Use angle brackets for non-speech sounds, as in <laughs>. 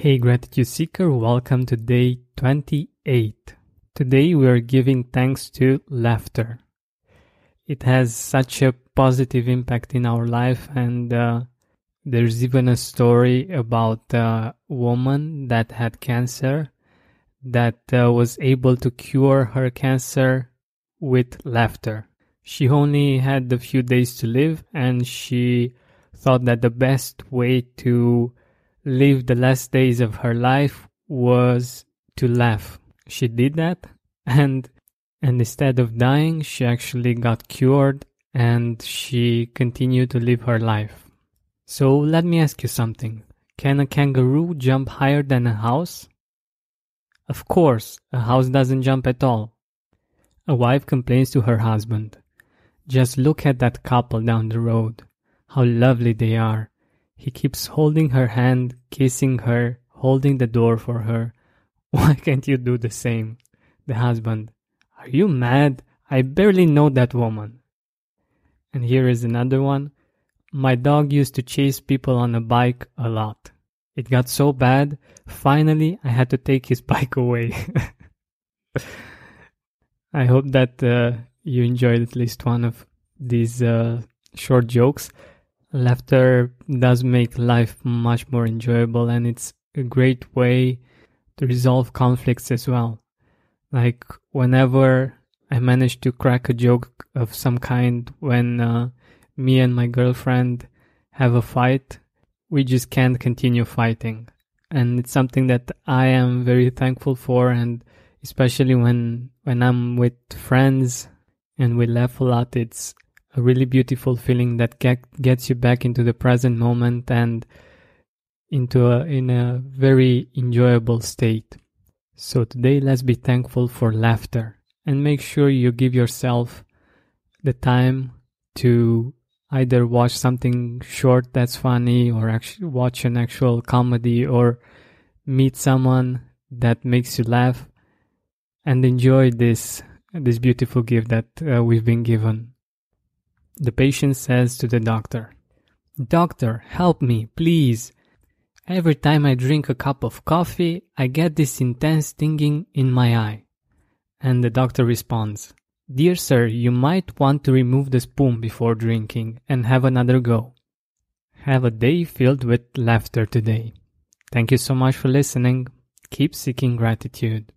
Hey, Gratitude Seeker, welcome to day 28. Today we are giving thanks to laughter. It has such a positive impact in our life, and uh, there's even a story about a woman that had cancer that uh, was able to cure her cancer with laughter. She only had a few days to live, and she thought that the best way to live the last days of her life was to laugh. She did that and and instead of dying, she actually got cured and she continued to live her life. So let me ask you something. Can a kangaroo jump higher than a house? Of course, a house doesn't jump at all. A wife complains to her husband. Just look at that couple down the road. How lovely they are. He keeps holding her hand, kissing her, holding the door for her. <laughs> Why can't you do the same? The husband. Are you mad? I barely know that woman. And here is another one. My dog used to chase people on a bike a lot. It got so bad, finally I had to take his <laughs> bike away. I hope that uh, you enjoyed at least one of these uh, short jokes laughter does make life much more enjoyable and it's a great way to resolve conflicts as well. Like whenever I manage to crack a joke of some kind when uh, me and my girlfriend have a fight, we just can't continue fighting. And it's something that I am very thankful for and especially when when I'm with friends and we laugh a lot, it's a really beautiful feeling that get, gets you back into the present moment and into a in a very enjoyable state. So today let's be thankful for laughter and make sure you give yourself the time to either watch something short that's funny or actually watch an actual comedy or meet someone that makes you laugh and enjoy this this beautiful gift that uh, we've been given the patient says to the doctor, Doctor, help me, please. Every time I drink a cup of coffee, I get this intense stinging in my eye. And the doctor responds, Dear sir, you might want to remove the spoon before drinking and have another go. Have a day filled with laughter today. Thank you so much for listening. Keep seeking gratitude.